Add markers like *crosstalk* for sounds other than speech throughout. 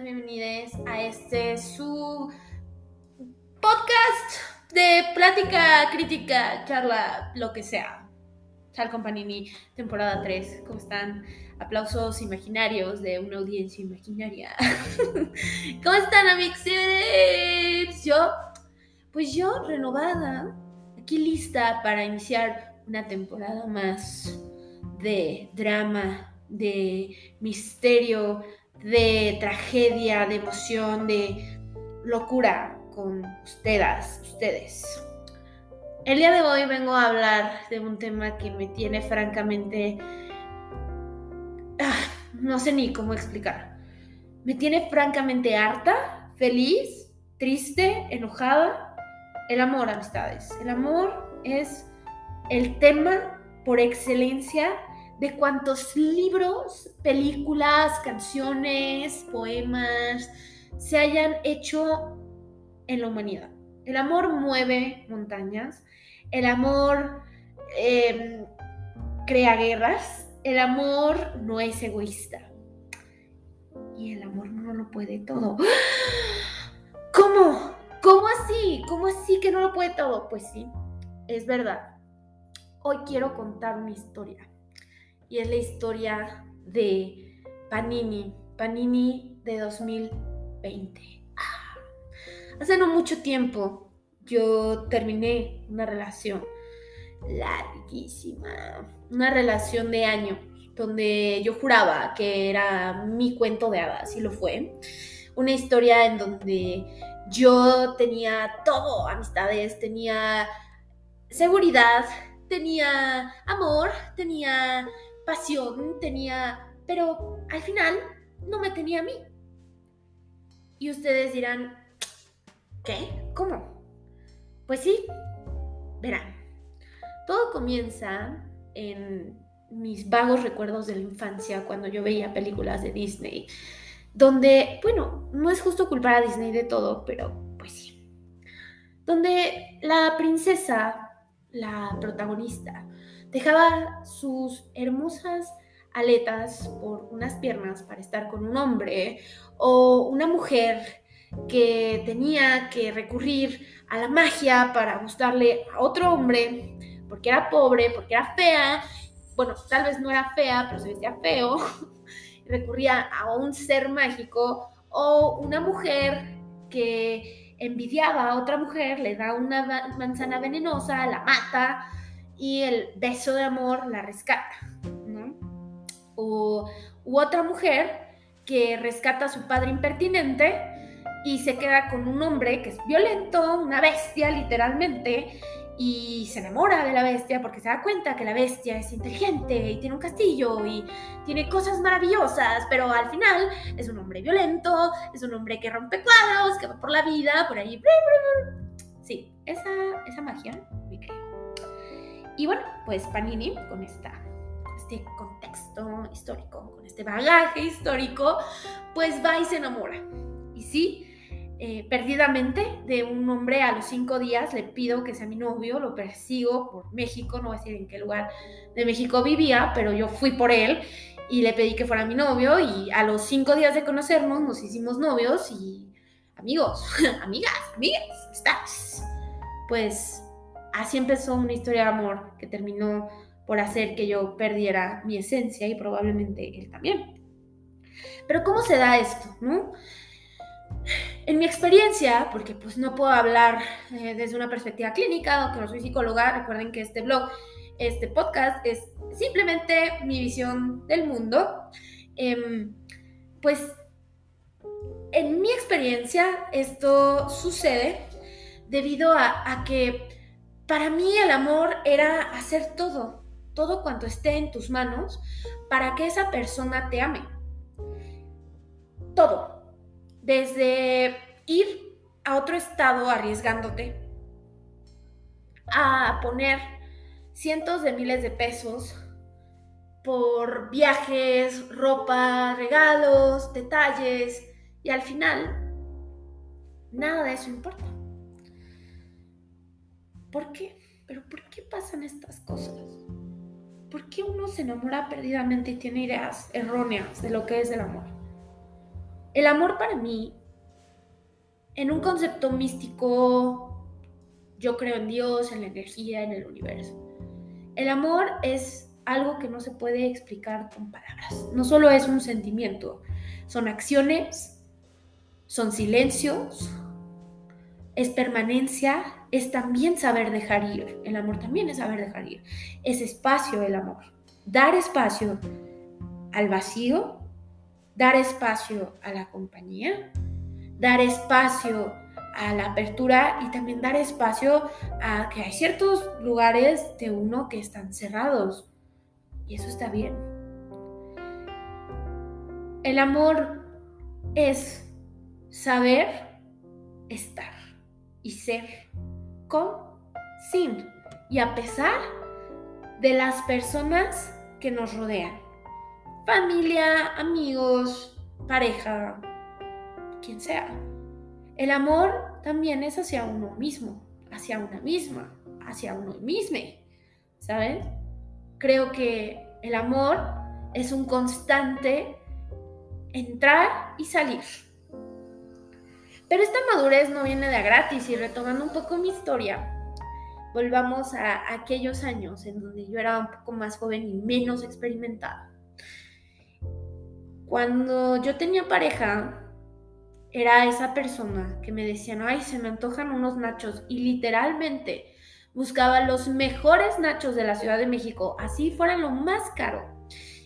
bienvenidos, a este su podcast de plática, crítica, charla, lo que sea. Chal Companini, temporada 3. ¿Cómo están? Aplausos imaginarios de una audiencia imaginaria. *laughs* ¿Cómo están, amigos? Yo, pues yo, renovada, aquí lista para iniciar una temporada más de drama, de misterio, de tragedia, de emoción, de locura con ustedes, ustedes. El día de hoy vengo a hablar de un tema que me tiene francamente... Ah, no sé ni cómo explicar. Me tiene francamente harta, feliz, triste, enojada. El amor, amistades. El amor es el tema por excelencia de cuántos libros, películas, canciones, poemas se hayan hecho en la humanidad. El amor mueve montañas, el amor em, crea guerras, el amor no es egoísta. Y el amor no lo puede todo. *gasps* ¿Cómo? ¿Cómo así? ¿Cómo así que no lo puede todo? Pues sí, es verdad. Hoy quiero contar una historia y es la historia de Panini, Panini de 2020. Ah, hace no mucho tiempo yo terminé una relación larguísima, una relación de años, donde yo juraba que era mi cuento de hadas, y lo fue. Una historia en donde yo tenía todo, amistades, tenía seguridad, tenía amor, tenía pasión, tenía, pero al final no me tenía a mí. Y ustedes dirán, ¿qué? ¿Cómo? Pues sí, verán, todo comienza en mis vagos recuerdos de la infancia cuando yo veía películas de Disney, donde, bueno, no es justo culpar a Disney de todo, pero pues sí, donde la princesa, la protagonista, dejaba sus hermosas aletas por unas piernas para estar con un hombre o una mujer que tenía que recurrir a la magia para gustarle a otro hombre porque era pobre, porque era fea, bueno, tal vez no era fea, pero se vestía feo, *laughs* recurría a un ser mágico o una mujer que envidiaba a otra mujer, le da una manzana venenosa, la mata, y el beso de amor la rescata, ¿no? O otra mujer que rescata a su padre impertinente y se queda con un hombre que es violento, una bestia literalmente, y se enamora de la bestia porque se da cuenta que la bestia es inteligente y tiene un castillo y tiene cosas maravillosas, pero al final es un hombre violento, es un hombre que rompe cuadros, que va por la vida, por ahí. Sí, esa, esa magia me creo. Y bueno, pues Panini, con, esta, este contexto histórico, con este bagaje histórico, pues va y se enamora. Y sí, eh, perdidamente de un hombre a los cinco días le pido que sea mi novio, lo persigo por México, no voy a decir en qué lugar de México vivía, pero yo fui por él y le pedí que fuera mi novio y a los cinco días de conocernos nos hicimos novios y amigos, *laughs* amigas, amigas, estás. Pues así empezó una historia de amor que terminó por hacer que yo perdiera mi esencia y probablemente él también. Pero ¿cómo se da esto? ¿no? En mi experiencia, porque pues no puedo hablar eh, desde una perspectiva clínica o que no soy psicóloga, recuerden que este blog, este podcast es simplemente mi visión del mundo, em, pues en mi experiencia esto sucede debido a que para mí el amor era hacer todo, todo cuanto esté en tus manos para que esa persona te ame. Todo. Desde ir a otro estado arriesgándote a poner cientos de miles de pesos por viajes, ropa, regalos, detalles y al final nada de eso importa. ¿Por qué? ¿Pero por qué pasan estas cosas? ¿Por qué uno se enamora perdidamente y tiene ideas erróneas de lo que es el amor? El amor para mí, en un concepto místico, yo creo en Dios, en la energía, en el universo. El amor es algo que no se puede explicar con palabras. No solo es un sentimiento, son acciones, son silencios, es permanencia, es también saber dejar ir. El amor también es saber dejar ir. Es espacio el amor. Dar espacio al vacío, dar espacio a la compañía, dar espacio a la apertura y también dar espacio a que hay ciertos lugares de uno que están cerrados. Y eso está bien. El amor es saber estar y ser sin y a pesar de las personas que nos rodean. Familia, amigos, pareja, quien sea. El amor también es hacia uno mismo, hacia una misma, hacia uno mismo, ¿sabes? Creo que el amor es un constante entrar y salir. Pero esta madurez no viene de gratis y retomando un poco mi historia, volvamos a aquellos años en donde yo era un poco más joven y menos experimentada. Cuando yo tenía pareja, era esa persona que me decía, ay, se me antojan unos nachos y literalmente buscaba los mejores nachos de la Ciudad de México, así fueran lo más caro.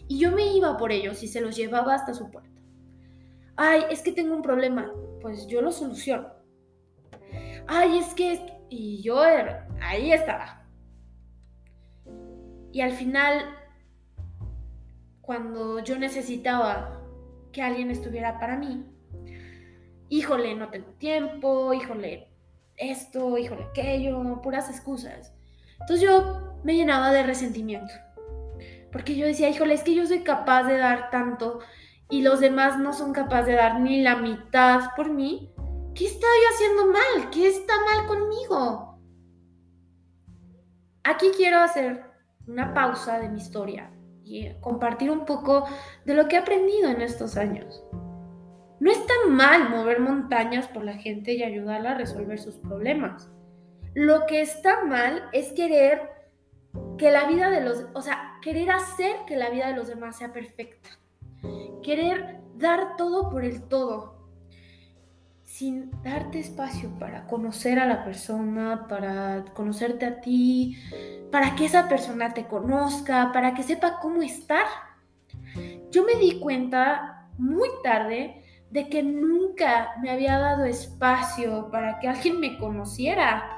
Y yo me iba por ellos y se los llevaba hasta su puerta. Ay, es que tengo un problema pues yo lo soluciono. Ay, es que... Y yo ahí estaba. Y al final, cuando yo necesitaba que alguien estuviera para mí, híjole, no tengo tiempo, híjole, esto, híjole, aquello, puras excusas. Entonces yo me llenaba de resentimiento. Porque yo decía, híjole, es que yo soy capaz de dar tanto y los demás no son capaces de dar ni la mitad por mí, ¿qué estoy haciendo mal? ¿Qué está mal conmigo? Aquí quiero hacer una pausa de mi historia y compartir un poco de lo que he aprendido en estos años. No está mal mover montañas por la gente y ayudarla a resolver sus problemas. Lo que está mal es querer que la vida de los, o sea, querer hacer que la vida de los demás sea perfecta querer dar todo por el todo, sin darte espacio para conocer a la persona, para conocerte a ti, para que esa persona te conozca, para que sepa cómo estar. Yo me di cuenta muy tarde de que nunca me había dado espacio para que alguien me conociera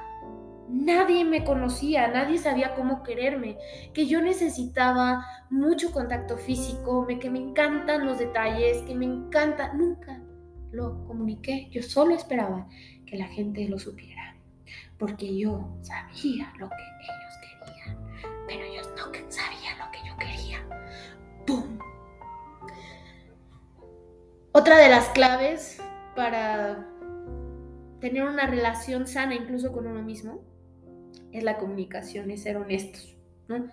nadie me conocía, nadie sabía cómo quererme, que yo necesitaba mucho contacto físico, que me encantan los detalles, que me encanta, nunca lo comuniqué, yo solo esperaba que la gente lo supiera, porque yo sabía lo que ellos querían, pero ellos no sabían lo que yo quería. ¡Pum! Otra de las claves para tener una relación sana incluso con uno mismo es la comunicación, es ser honestos, ¿no?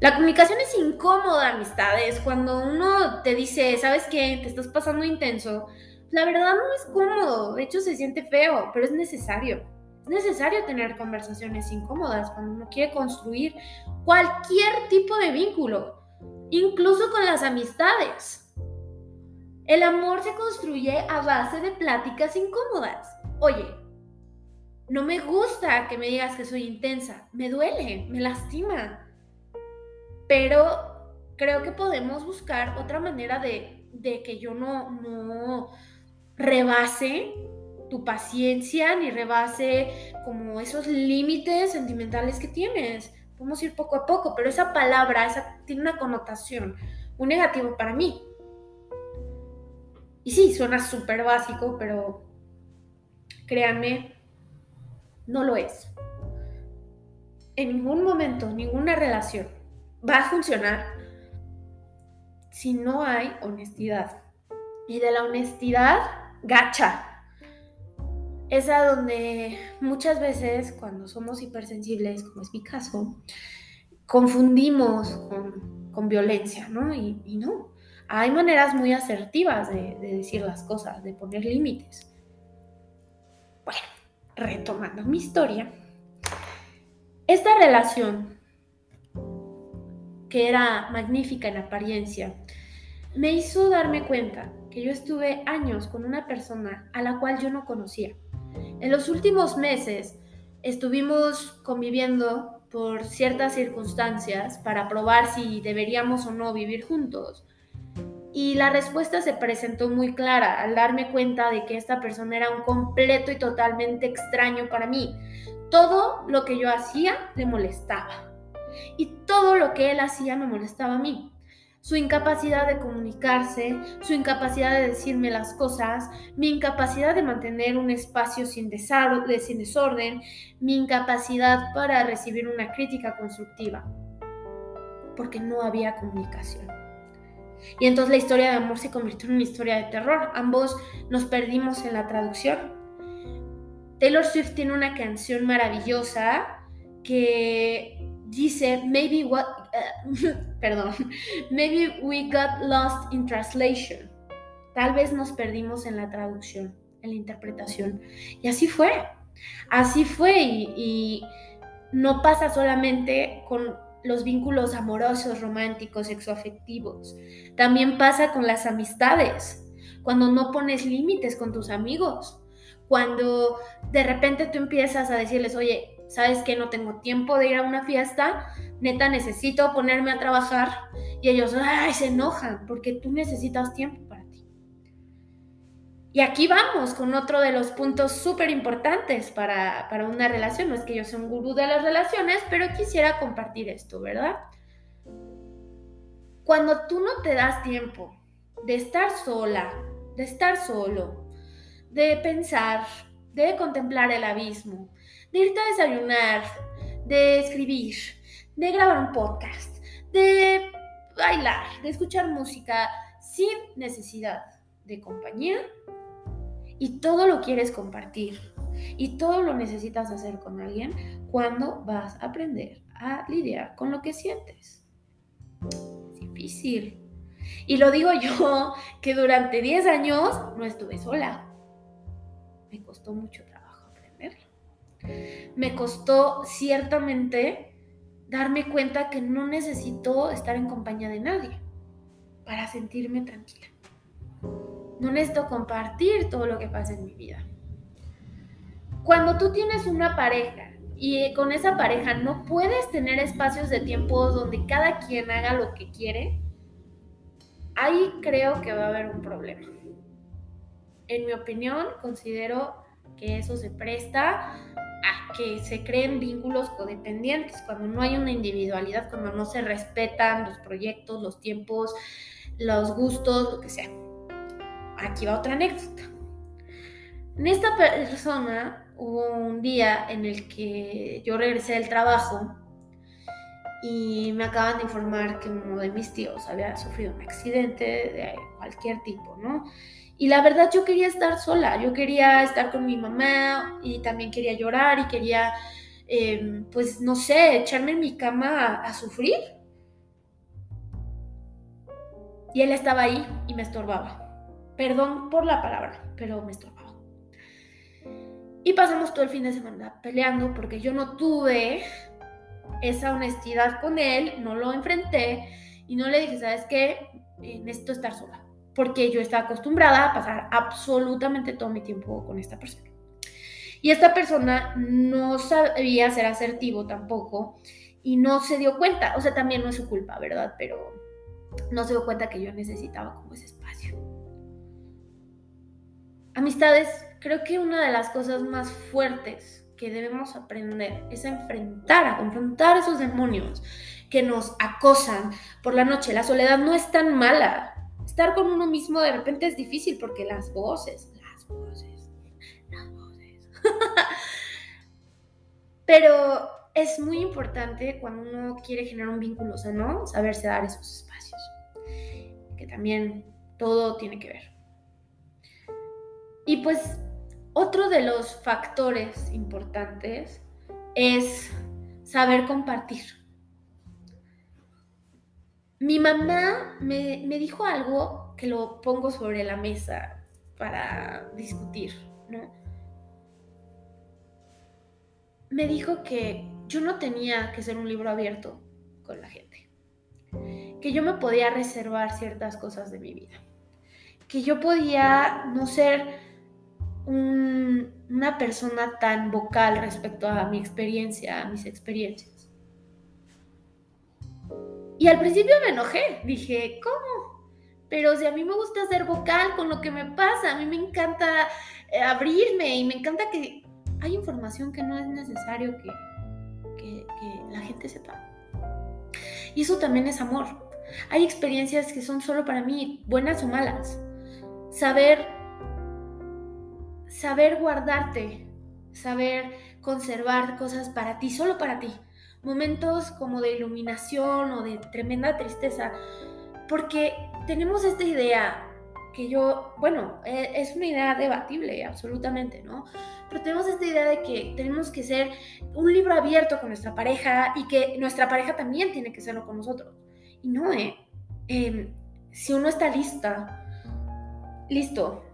La comunicación es incómoda, amistades. Cuando uno te dice, ¿sabes qué? Te estás pasando intenso. La verdad no es cómodo. De hecho, se siente feo, pero es necesario. Es necesario tener conversaciones incómodas cuando uno quiere construir cualquier tipo de vínculo, incluso con las amistades. El amor se construye a base de pláticas incómodas. Oye, no me gusta que me digas que soy intensa. Me duele, me lastima. Pero creo que podemos buscar otra manera de, que yo no, no rebase tu paciencia ni rebase como esos límites sentimentales que tienes. Podemos ir poco a poco, pero esa palabra esa, tiene una connotación muy negativa para mí. Y sí, suena súper básico, pero créanme, no lo es. En ningún momento, ninguna relación va a funcionar si no hay honestidad. Y de la honestidad, gacha. Esa donde muchas veces cuando somos hipersensibles, como es mi caso, confundimos con, violencia, ¿no? Y, y no. hay maneras muy asertivas de, decir las cosas, de poner límites. Bueno, retomando mi historia, esta relación, que era magnífica en apariencia, me hizo darme cuenta que yo estuve años con una persona a la cual yo no conocía. En los últimos meses estuvimos conviviendo por ciertas circunstancias para probar si deberíamos o no vivir juntos. Y la respuesta se presentó muy clara al darme cuenta de que esta persona era un completo y totalmente extraño para mí. Todo lo que yo hacía le molestaba. Y todo lo que él hacía me molestaba a mí. Su incapacidad de comunicarse, su incapacidad de decirme las cosas, mi incapacidad de mantener un espacio sin, sin desorden, mi incapacidad para recibir una crítica constructiva. Porque no había comunicación. Y entonces la historia de amor se convirtió en una historia de terror. Ambos nos perdimos en la traducción. Taylor Swift tiene una canción maravillosa que dice, maybe what, *laughs* perdón, maybe we got lost in translation. Tal vez nos perdimos en la traducción, en la interpretación. Y así fue. Así fue. Y no pasa solamente con los vínculos amorosos, románticos, sexoafectivos. También pasa con las amistades, cuando no pones límites con tus amigos, cuando de repente tú empiezas a decirles, oye, ¿sabes que No tengo tiempo de ir a una fiesta, neta necesito ponerme a trabajar y ellos, ay, se enojan porque tú necesitas tiempo y aquí vamos con otro de los puntos súper importantes para, para, una relación. No es que yo sea un gurú de las relaciones, pero quisiera compartir esto, ¿verdad? Cuando tú no te das tiempo de estar sola, de estar solo, de pensar, de contemplar el abismo, de irte a desayunar, de escribir, de grabar un podcast, de bailar, de escuchar música sin necesidad de compañía, y todo lo quieres compartir y todo lo necesitas hacer con alguien cuando vas a aprender a lidiar con lo que sientes. Es difícil. Y lo digo yo *laughs* que durante 10 años no estuve sola. Me costó mucho trabajo aprenderlo. Me costó ciertamente darme cuenta que no necesito estar en compañía de nadie para sentirme tranquila. No necesito compartir todo lo que pasa en mi vida. Cuando tú tienes una pareja y con esa pareja no puedes tener espacios de tiempo donde cada quien haga lo que quiere, ahí creo que va a haber un problema. En mi opinión, considero que eso se presta a que se creen vínculos codependientes, cuando no hay una individualidad, cuando no se respetan los proyectos, los tiempos, los gustos, lo que sea aquí va otra anécdota. En esta persona hubo un día en el que yo regresé del trabajo y me acaban de informar que uno de mis tíos había sufrido un accidente de cualquier tipo, ¿no? Y la verdad yo quería estar sola, yo quería estar con mi mamá y también quería llorar y quería, em, pues no sé, echarme en mi cama a sufrir. Y él estaba ahí y me estorbaba. Perdón por la palabra, pero me estorbaba. Y pasamos todo el fin de semana peleando porque yo no tuve esa honestidad con él, no lo enfrenté y no le dije, ¿sabes qué? Eh, necesito estar sola. Porque yo estaba acostumbrada a pasar absolutamente todo mi tiempo con esta persona. Y esta persona no sabía ser asertivo tampoco y no se dio cuenta, o sea, también no es su culpa, ¿verdad? Pero no se dio cuenta que yo necesitaba como ese espacio. Amistades, creo que una de las cosas más fuertes que debemos aprender es a enfrentar, a confrontar esos demonios que nos acosan por la noche. La soledad no es tan mala. Estar con uno mismo de repente es difícil porque las voces, las voces, las voces. *laughs* Pero es muy importante cuando uno quiere generar un vínculo sano, saberse dar esos espacios. Que también todo tiene que ver. Y pues otro de los factores importantes es saber compartir. mi mamá me, me dijo algo que lo pongo sobre la mesa para discutir, ¿no? Me dijo que yo no tenía que ser un libro abierto con la gente, que yo me podía reservar ciertas cosas de mi vida, que yo podía no ser una persona tan vocal respecto a mi experiencia, a mis experiencias. Y al principio me enojé, dije, ¿cómo? Pero si a mí me gusta ser vocal con lo que me pasa, a mí me encanta eh, abrirme y me encanta que hay información que no es necesario que, que, la gente sepa. Y eso también es amor. Hay experiencias que son solo para mí, buenas o malas. Saber, saber guardarte, saber conservar cosas para ti, solo para ti. Momentos como de iluminación o de tremenda tristeza. Porque tenemos esta idea que yo, bueno, e, es una idea debatible, absolutamente, ¿no? Pero tenemos esta idea de que tenemos que ser un libro abierto con nuestra pareja y que nuestra pareja también tiene que serlo con nosotros. Y no, ¿eh? Em, si uno está lista, listo,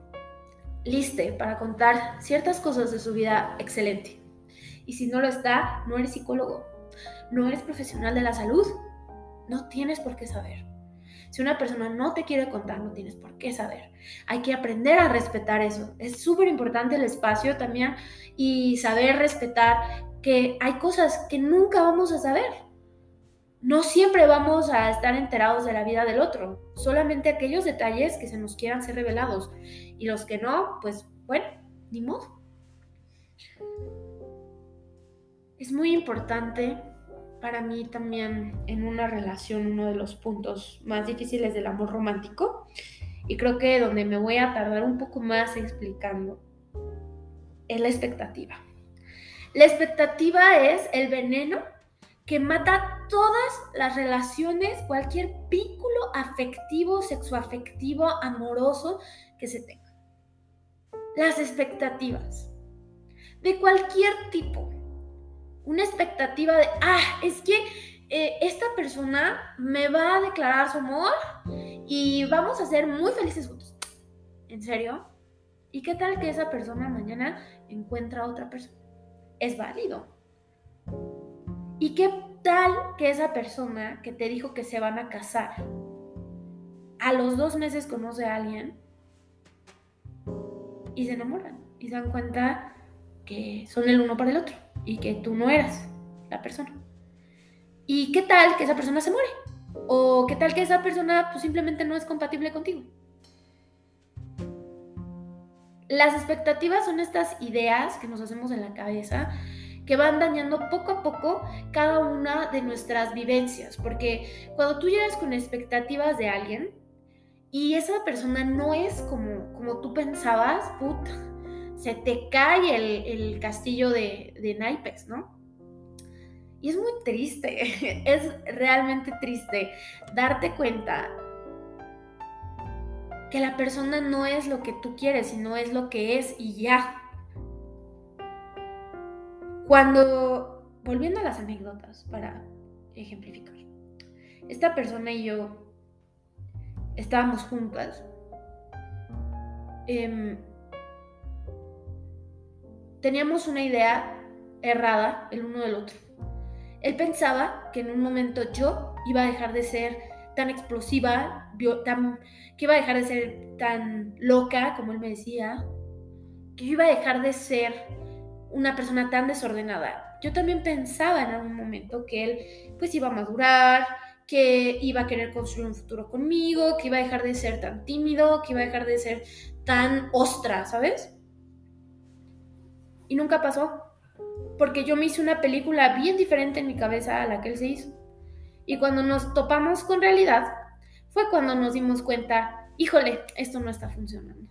liste para contar ciertas cosas de su vida, excelente. Y si no lo está, no eres psicólogo, no eres profesional de la salud, no tienes por qué saber. Si una persona no te quiere contar, no tienes por qué saber. Hay que aprender a respetar eso. Es súper importante el espacio también y saber respetar que hay cosas que nunca vamos a saber. No siempre vamos a estar enterados de la vida del otro, solamente aquellos detalles que se nos quieran ser revelados. Y los que no, pues bueno, ni modo. Es muy importante para mí también en una relación uno de los puntos más difíciles del amor romántico y creo que donde me voy a tardar un poco más explicando es la expectativa. La expectativa es el veneno que mata todas las relaciones, cualquier vínculo afectivo, sexoafectivo, amoroso que se tenga. Las expectativas de cualquier tipo una expectativa de, ah, es que eh, esta persona me va a declarar su amor y vamos a ser muy felices juntos. ¿En serio? ¿Y qué tal que esa persona mañana encuentra a otra persona? Es válido. ¿Y qué tal que esa persona que te dijo que se van a casar, a los dos meses conoce a alguien y se enamoran y se dan cuenta que son el uno para el otro? y que tú no eras la persona. ¿Y qué tal que esa persona se muere? ¿O qué tal que esa persona pues, simplemente no es compatible contigo? Las expectativas son estas ideas que nos hacemos en la cabeza que van dañando poco a poco cada una de nuestras vivencias, porque cuando tú llegas con expectativas de alguien y esa persona no es como, como tú pensabas, puta, se te cae el, castillo de, naipes, ¿no? Y es muy triste, *laughs* es realmente triste darte cuenta que la persona no es lo que tú quieres, sino es lo que es y ya. Cuando, volviendo a las anécdotas para ejemplificar, esta persona y yo estábamos juntas. Eh, teníamos una idea errada el uno del otro. Él pensaba que en un momento yo iba a dejar de ser tan explosiva, tan, que iba a dejar de ser tan loca, como él me decía, que iba a dejar de ser una persona tan desordenada. Yo también pensaba en algún momento que él pues iba a madurar, que iba a querer construir un futuro conmigo, que iba a dejar de ser tan tímido, que iba a dejar de ser tan ostra, ¿sabes? Y nunca pasó. Porque yo me hice una película bien diferente en mi cabeza a la que él se hizo. Y cuando nos topamos con realidad, fue cuando nos dimos cuenta, híjole, esto no está funcionando.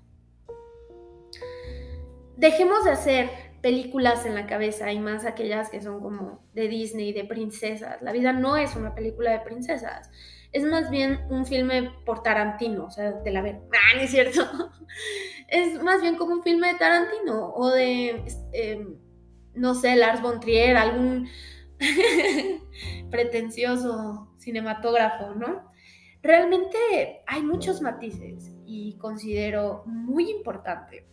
Dejemos de hacer películas en la cabeza y más aquellas que son como de Disney, de princesas. La vida no es una película de princesas. Es más bien un filme por Tarantino, o sea, de la ver. *laughs* Ah, no es cierto es más bien como un filme de Tarantino o de, em, no sé, Lars von algún *laughs* pretencioso cinematógrafo, ¿no? Realmente hay muchos matices y considero muy importante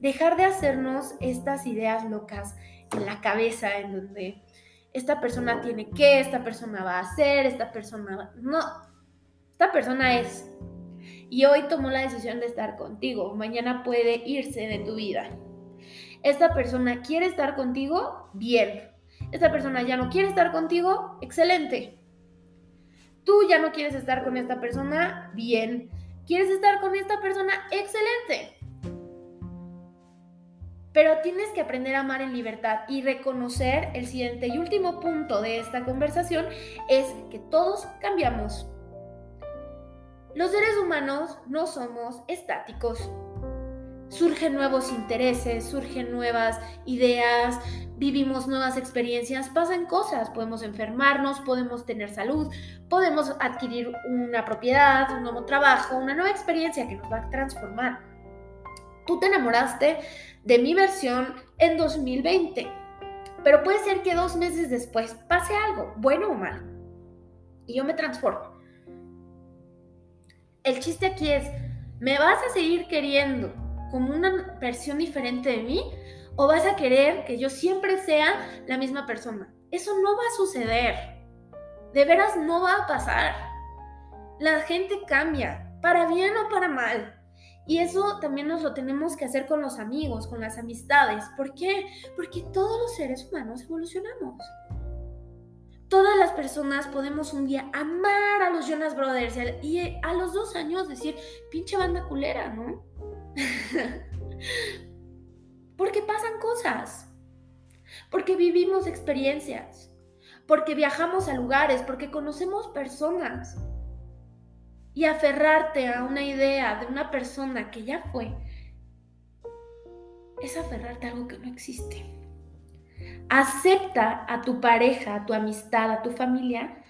dejar de hacernos estas ideas locas en la cabeza en donde esta persona tiene que, esta persona va a hacer, esta persona... No, esta persona es. Y hoy tomó la decisión de estar contigo, mañana puede irse de tu vida. Esta persona quiere estar contigo, bien. Esta persona ya no quiere estar contigo, excelente. Tú ya no quieres estar con esta persona, bien. ¿Quieres estar con esta persona? Excelente. Pero tienes que aprender a amar en libertad y reconocer el siguiente y último punto de esta conversación es que todos cambiamos. Los seres humanos no somos estáticos. Surgen nuevos intereses, surgen nuevas ideas, vivimos nuevas experiencias, pasan cosas, podemos enfermarnos, podemos tener salud, podemos adquirir una propiedad, un nuevo trabajo, una nueva experiencia que nos va a transformar. Tú te enamoraste de mi versión en 2020. Pero puede ser que dos meses después pase algo, bueno o malo, y yo me transformo. El chiste aquí es, ¿me vas a seguir queriendo como una versión diferente de mí o vas a querer que yo siempre sea la misma persona? Eso no va a suceder. De veras no va a pasar. La gente cambia, para bien o para mal. Y eso también nos lo tenemos que hacer con los amigos, con las amistades. ¿Por qué? Porque todos los seres humanos evolucionamos. Todas las personas podemos un día amar a los Jonas Brothers y a los dos años decir, pinche banda culera, ¿no? *laughs* porque pasan cosas. Porque vivimos experiencias. Porque viajamos a lugares. Porque conocemos personas y aferrarte a una idea de una persona que ya fue, es aferrarte a algo que no existe. Acepta a tu pareja, a tu amistad, a tu familia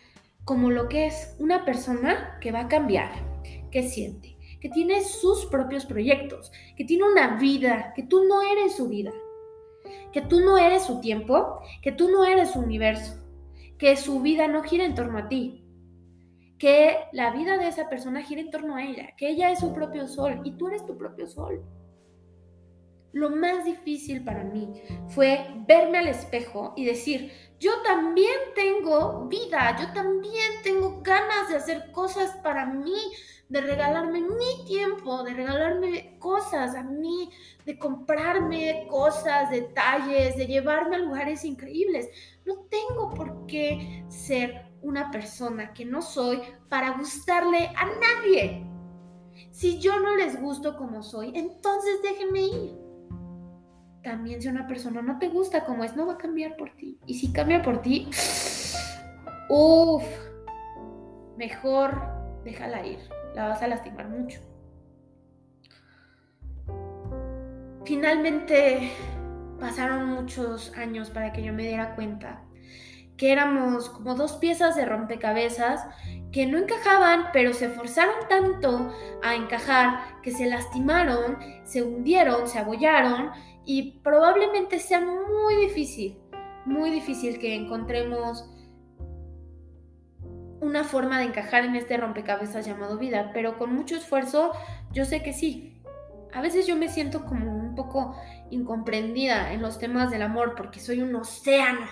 como lo que es una persona que va a cambiar, que siente, que tiene sus propios proyectos, que tiene una vida, que tú no eres su vida, que tú no eres su tiempo, que tú no eres su universo, que su vida no gira en torno a ti, que la vida de esa persona gira en torno a ella, que ella es su propio sol y tú eres tu propio sol. Lo más difícil para mí fue verme al espejo y decir, yo también tengo vida, yo también tengo ganas de hacer cosas para mí, de regalarme mi tiempo, de regalarme cosas a mí, de comprarme cosas, detalles, de llevarme a lugares increíbles. No tengo por qué ser una persona que no soy para gustarle a nadie. Si yo no les gusto como soy, entonces déjenme ir. También si una persona no te gusta como es, no va a cambiar por ti. Y si cambia por ti, *sniffs* uff, mejor déjala ir. La vas a lastimar mucho. Finalmente pasaron muchos años para que yo me diera cuenta que éramos como dos piezas de rompecabezas que no encajaban, pero se forzaron tanto a encajar que se lastimaron, se hundieron, se abollaron y probablemente sea muy difícil, muy difícil que encontremos una forma de encajar en este rompecabezas llamado vida, pero con mucho esfuerzo yo sé que sí. A veces yo me siento como un poco incomprendida en los temas del amor porque soy un océano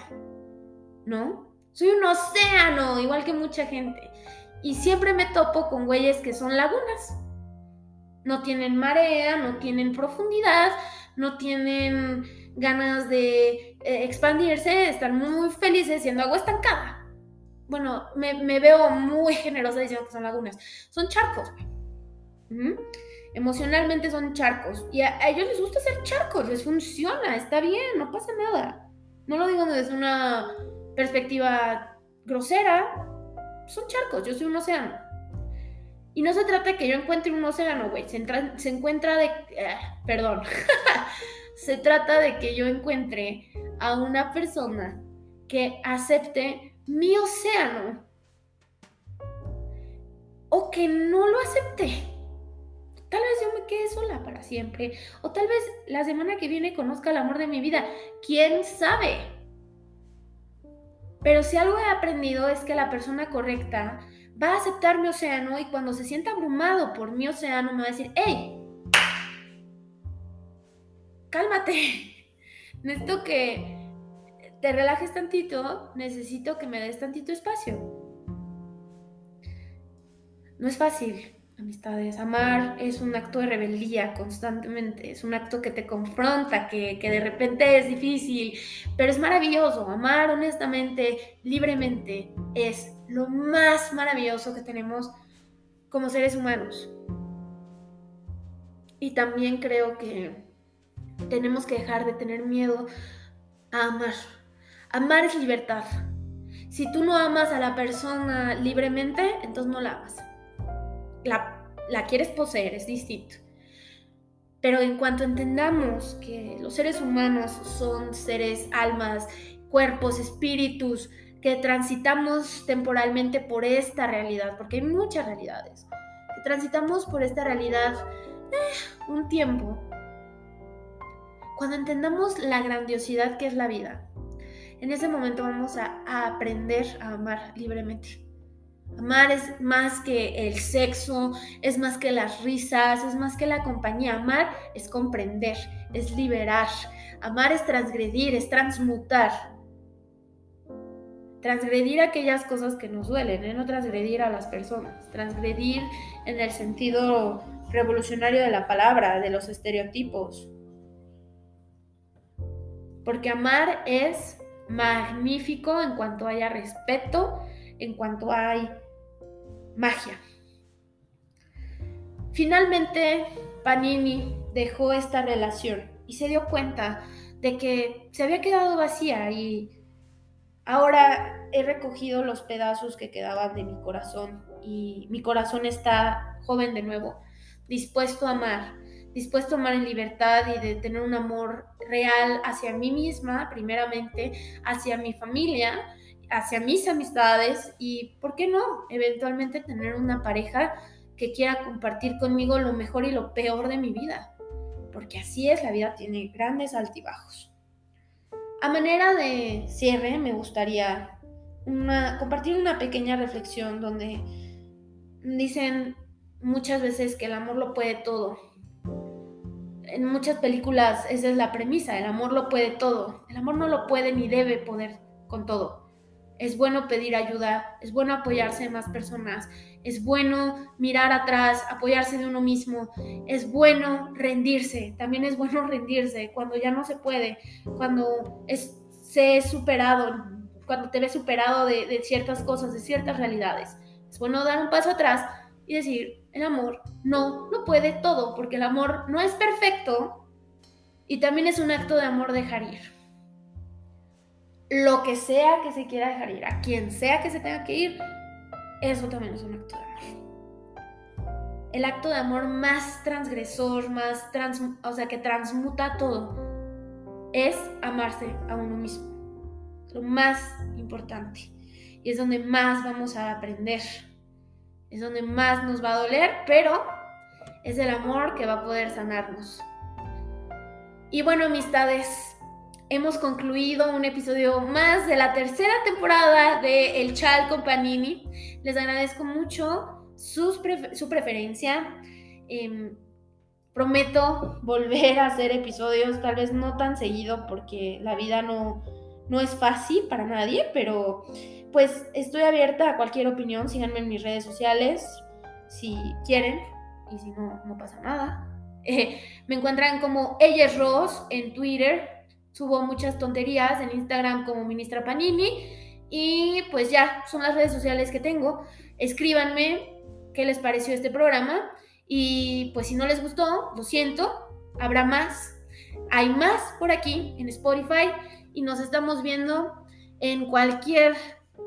¿no? Soy un océano, igual que mucha gente. Y siempre me topo con güeyes que son lagunas. No tienen marea, no tienen profundidad, no tienen ganas de eh, expandirse, están muy felices siendo agua estancada. Bueno, me, veo muy *laughs* generosa diciendo que son lagunas. Son charcos. Emocionalmente son charcos. Y a, a, ellos les gusta ser charcos, les funciona, está bien, no pasa nada. No lo digo desde una perspectiva grosera, son charcos, yo soy un océano. Y no se trata de que yo encuentre un océano, güey, se, encuentra de... Eh, perdón, *laughs* se trata de que yo encuentre a una persona que acepte mi océano o que no lo acepte. Tal vez yo me quede sola para siempre. O tal vez la semana que viene conozca el amor de mi vida. ¿Quién sabe? Pero si algo he aprendido es que la persona correcta va a aceptar mi océano y cuando se sienta abrumado por mi océano me va a decir, hey, cálmate, *laughs* necesito que te relajes tantito, necesito que me des tantito espacio. No es fácil, amistades. Amar es un acto de rebeldía constantemente, es un acto que te confronta, que, que, de repente es difícil, pero es maravilloso. Amar honestamente, libremente, es lo más maravilloso que tenemos como seres humanos. Y también creo que tenemos que dejar de tener miedo a amar. Amar es libertad. Si tú no amas a la persona libremente, entonces no la amas. La, la quieres poseer, es distinto. Pero en cuanto entendamos que los seres humanos son seres, almas, cuerpos, espíritus, que transitamos temporalmente por esta realidad, porque hay muchas realidades, que transitamos por esta realidad eh, un tiempo, cuando entendamos la grandiosidad que es la vida, en ese momento vamos a, aprender a amar libremente. Amar es más que el sexo, es más que las risas, es más que la compañía. Amar es comprender, es liberar. Amar es transgredir, es transmutar. Transgredir aquellas cosas que nos duelen, ¿eh? no transgredir a las personas. Transgredir en el sentido revolucionario de la palabra, de los estereotipos. Porque amar es magnífico en cuanto haya respeto, en cuanto hay magia. Finalmente, Panini dejó esta relación y se dio cuenta de que se había quedado vacía y ahora he recogido los pedazos que quedaban de mi corazón y mi corazón está joven de nuevo, dispuesto a amar, dispuesto a amar en libertad y de tener un amor real hacia mí misma, primeramente, hacia mi familia, hacia mis amistades y, ¿por qué no? Eventualmente tener una pareja que quiera compartir conmigo lo mejor y lo peor de mi vida. Porque así es, la vida tiene grandes altibajos. A manera de cierre, me gustaría compartir una pequeña reflexión donde dicen muchas veces que el amor lo puede todo en muchas películas esa es la premisa, el amor lo puede todo, el amor no lo puede ni debe poder con todo. Es bueno pedir ayuda, es bueno apoyarse de más personas, es bueno mirar atrás, apoyarse de uno mismo, es bueno rendirse, también es bueno *laughs* rendirse cuando ya no se puede, cuando se es superado, cuando te ves superado de, ciertas cosas, de ciertas realidades. Es bueno dar un paso atrás y decir, el amor no lo puede todo, porque el amor no es perfecto y también es un acto de amor dejar ir. Lo que sea que se quiera dejar ir, a quien sea que se tenga que ir, eso también es un acto de amor. El acto de amor más transgresor, más trans, o sea, que transmuta todo, es amarse a uno mismo. Lo más importante. Y es donde más vamos a aprender es donde más nos va a doler, pero es el amor que va a poder sanarnos. Y bueno, amistades, hemos concluido un episodio más de la tercera temporada de El Chal con Panini. Les agradezco mucho su preferencia. Em, prometo volver a hacer episodios, tal vez no tan seguido porque la vida no, no es fácil para nadie, pero pues estoy abierta a cualquier opinión. Síganme en mis redes sociales si quieren y si no, no pasa nada. *laughs* Me encuentran como Ella Ross en Twitter. Subo muchas tonterías en Instagram como Ministra Panini. Y pues ya, son las redes sociales que tengo. Escríbanme qué les pareció este programa. Y pues si no les gustó, lo siento, habrá más. Hay más por aquí en Spotify y nos estamos viendo en cualquier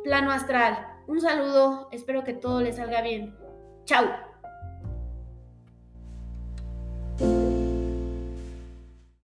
plano astral. Un saludo, espero que todo les salga bien. Chao.